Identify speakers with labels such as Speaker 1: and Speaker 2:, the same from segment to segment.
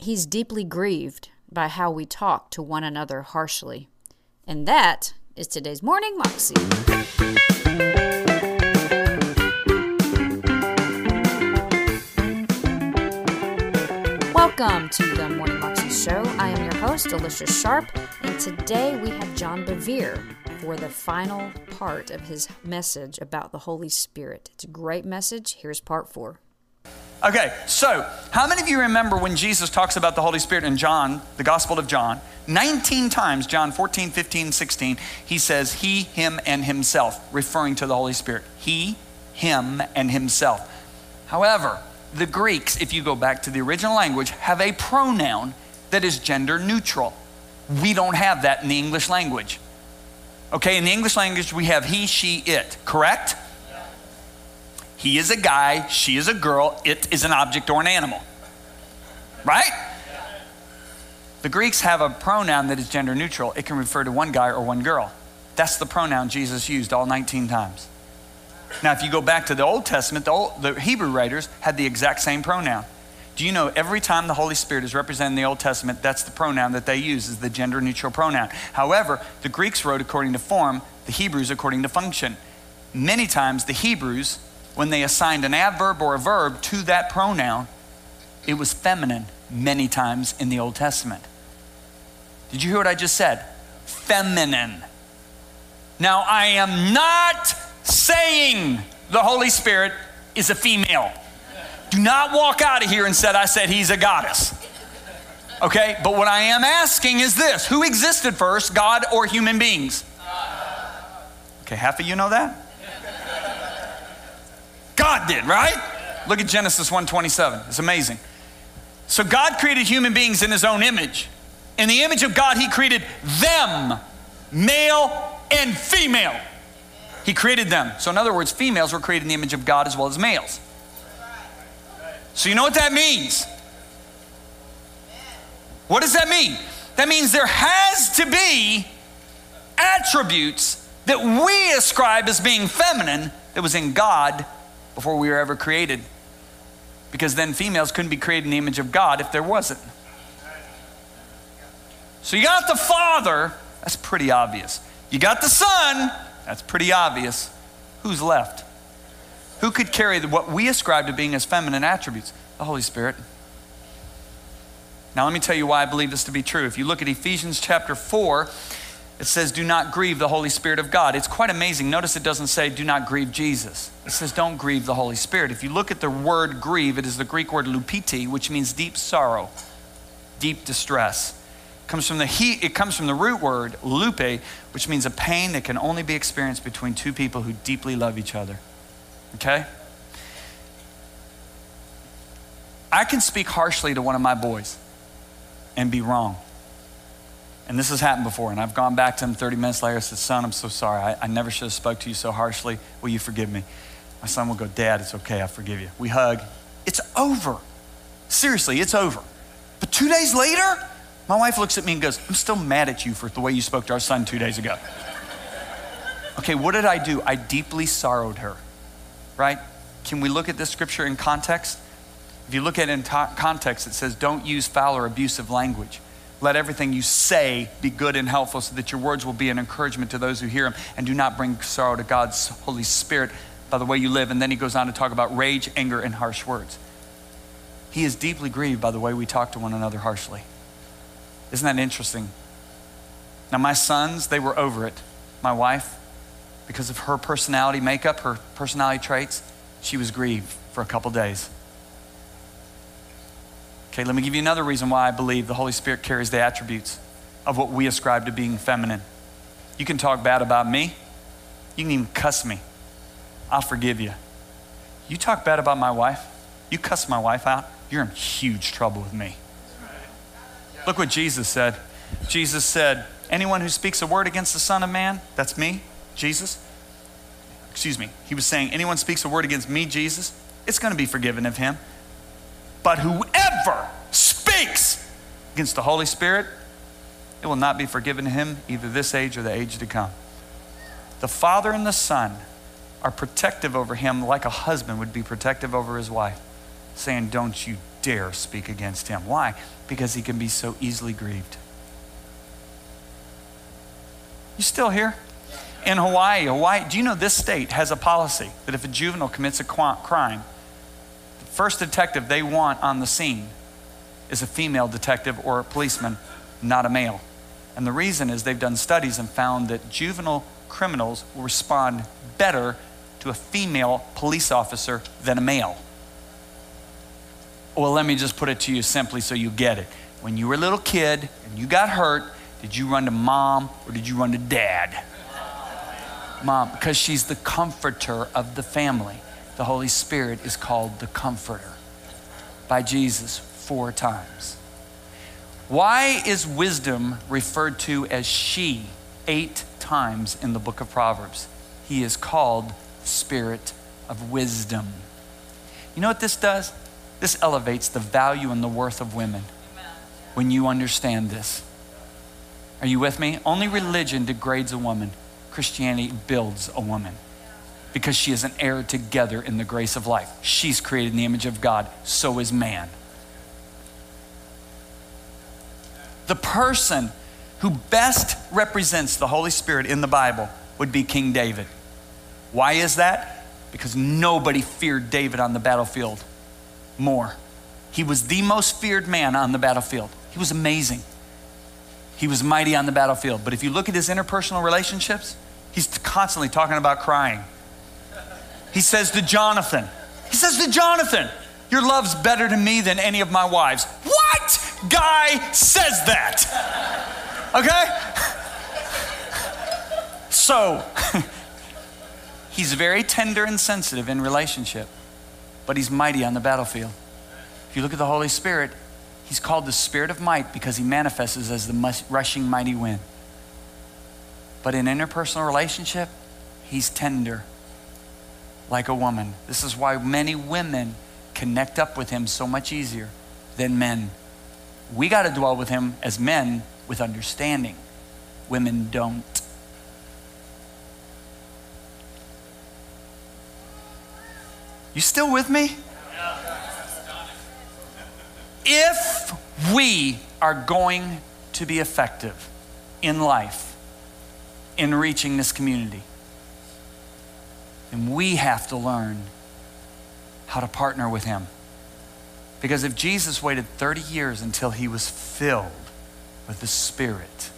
Speaker 1: He's deeply grieved by how we talk to one another harshly. And that is today's Morning Moxie. Welcome to the Morning Moxie Show. I am your host, Alicia Sharp, and today we have John Bevere for the final part of his message about the Holy Spirit. It's a great message. Here's part four.
Speaker 2: Okay, so how many of you remember when Jesus talks about the Holy Spirit in John, the Gospel of John? 19 times, John 14, 15, 16, he says he, him, and himself, referring to the Holy Spirit. He, him, and himself. However, the Greeks, if you go back to the original language, have a pronoun that is gender neutral. We don't have that in the English language. Okay, in the English language, we have he, she, it, correct? He is a guy, she is a girl, it is an object or an animal. Right? The Greeks have a pronoun that is gender neutral. It can refer to one guy or one girl. That's the pronoun Jesus used all 19 times. Now, if you go back to the Old Testament, the, Old, the Hebrew writers had the exact same pronoun. Do you know every time the Holy Spirit is represented in the Old Testament, that's the pronoun that they use, is the gender neutral pronoun. However, the Greeks wrote according to form, the Hebrews according to function. Many times, the Hebrews, when they assigned an adverb or a verb to that pronoun, it was feminine many times in the Old Testament. Did you hear what I just said? Feminine. Now, I am not saying the Holy Spirit is a female. Do not walk out of here and said I said he's a goddess. Okay? But what I am asking is this who existed first, God or human beings? Okay, half of you know that? God did, right? Look at Genesis 1:27. It's amazing. So God created human beings in his own image. In the image of God, he created them, male and female. He created them. So, in other words, females were created in the image of God as well as males. So, you know what that means? What does that mean? That means there has to be attributes that we ascribe as being feminine that was in God before we were ever created. Because then females couldn't be created in the image of God if there wasn't. So you got the Father, that's pretty obvious. You got the Son, that's pretty obvious. Who's left? Who could carry what we ascribe to being as feminine attributes? The Holy Spirit. Now, let me tell you why I believe this to be true. If you look at Ephesians chapter 4, it says, Do not grieve the Holy Spirit of God. It's quite amazing. Notice it doesn't say, Do not grieve Jesus. It says, Don't grieve the Holy Spirit. If you look at the word grieve, it is the Greek word lupiti, which means deep sorrow, deep distress. It comes from the, he, it comes from the root word lupe, which means a pain that can only be experienced between two people who deeply love each other. Okay? I can speak harshly to one of my boys and be wrong. And this has happened before, and I've gone back to him 30 minutes later and said, Son, I'm so sorry. I, I never should have spoke to you so harshly. Will you forgive me? My son will go, Dad, it's okay. I forgive you. We hug. It's over. Seriously, it's over. But two days later, my wife looks at me and goes, I'm still mad at you for the way you spoke to our son two days ago. okay, what did I do? I deeply sorrowed her, right? Can we look at this scripture in context? If you look at it in to- context, it says, Don't use foul or abusive language. Let everything you say be good and helpful so that your words will be an encouragement to those who hear them and do not bring sorrow to God's Holy Spirit by the way you live. And then he goes on to talk about rage, anger, and harsh words. He is deeply grieved by the way we talk to one another harshly. Isn't that interesting? Now, my sons, they were over it. My wife, because of her personality makeup, her personality traits, she was grieved for a couple days. Okay, let me give you another reason why I believe the Holy Spirit carries the attributes of what we ascribe to being feminine. You can talk bad about me, you can even cuss me. I'll forgive you. You talk bad about my wife, you cuss my wife out, you're in huge trouble with me. Look what Jesus said. Jesus said, Anyone who speaks a word against the Son of Man, that's me, Jesus. Excuse me. He was saying, Anyone speaks a word against me, Jesus, it's going to be forgiven of him. But whoever speaks against the Holy Spirit, it will not be forgiven him either this age or the age to come. The Father and the Son are protective over him like a husband would be protective over his wife. saying, Don't you dare speak against him. Why? Because he can be so easily grieved. You still here? In Hawaii, Hawaii, do you know this state has a policy that if a juvenile commits a crime, first detective they want on the scene is a female detective or a policeman, not a male. And the reason is they've done studies and found that juvenile criminals will respond better to a female police officer than a male. Well, let me just put it to you simply so you get it. When you were a little kid and you got hurt, did you run to mom or did you run to dad? Mom, because she's the comforter of the family. The Holy Spirit is called the comforter by Jesus four times. Why is wisdom referred to as she eight times in the book of Proverbs? He is called Spirit of wisdom. You know what this does? This elevates the value and the worth of women when you understand this. Are you with me? Only religion degrades a woman, Christianity builds a woman because she is an heir together in the grace of life. She's created in the image of God, so is man. The person who best represents the Holy Spirit in the Bible would be King David. Why is that? Because nobody feared David on the battlefield more. He was the most feared man on the battlefield. He was amazing. He was mighty on the battlefield. But if you look at his interpersonal relationships, he's constantly talking about crying. He says to Jonathan, he says to Jonathan, Your love's better to me than any of my wives. What guy says that? Okay? So, He's very tender and sensitive in relationship, but he's mighty on the battlefield. If you look at the Holy Spirit, he's called the Spirit of might because he manifests as the rushing mighty wind. But in interpersonal relationship, he's tender like a woman. This is why many women connect up with him so much easier than men. We got to dwell with him as men with understanding. Women don't. You still with me? If we are going to be effective in life, in reaching this community, then we have to learn how to partner with Him. Because if Jesus waited 30 years until he was filled with the Spirit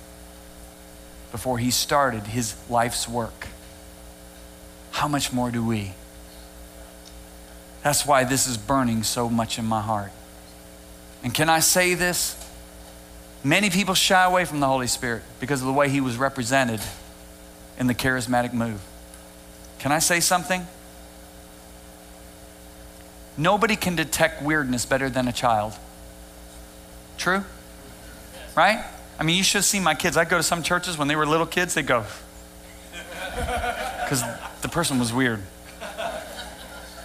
Speaker 2: before he started his life's work, how much more do we? That's why this is burning so much in my heart. And can I say this? Many people shy away from the Holy Spirit because of the way he was represented in the charismatic move. Can I say something? Nobody can detect weirdness better than a child. True? Right? I mean, you should seen my kids. I go to some churches when they were little kids, they go, because the person was weird.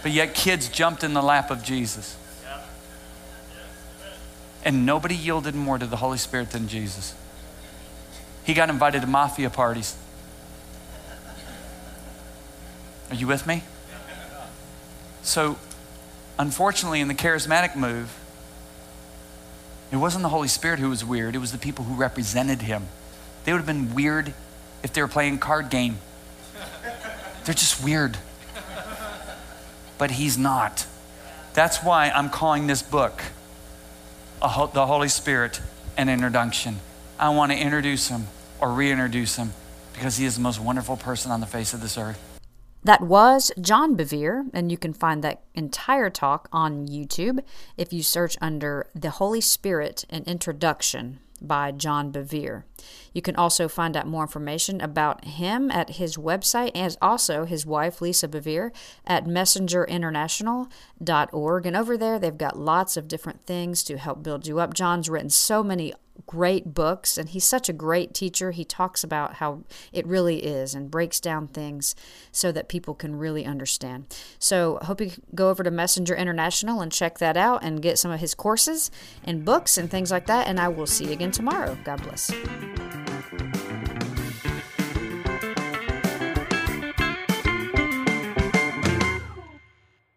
Speaker 2: But yet, kids jumped in the lap of Jesus. And nobody yielded more to the Holy Spirit than Jesus. He got invited to mafia parties. Are you with me? So, unfortunately, in the charismatic move, it wasn't the Holy Spirit who was weird, it was the people who represented him. They would have been weird if they were playing card game. They're just weird but he's not. That's why I'm calling this book The Holy Spirit an introduction. I want to introduce him or reintroduce him because he is the most wonderful person on the face of this earth.
Speaker 1: That was John Bevere, and you can find that entire talk on YouTube if you search under The Holy Spirit An Introduction by John Bevere. You can also find out more information about him at his website and also his wife, Lisa Bevere, at messengerinternational.org. And over there, they've got lots of different things to help build you up. John's written so many great books and he's such a great teacher. He talks about how it really is and breaks down things so that people can really understand. So I hope you go over to messenger international and check that out and get some of his courses and books and things like that and i will see you again tomorrow. God bless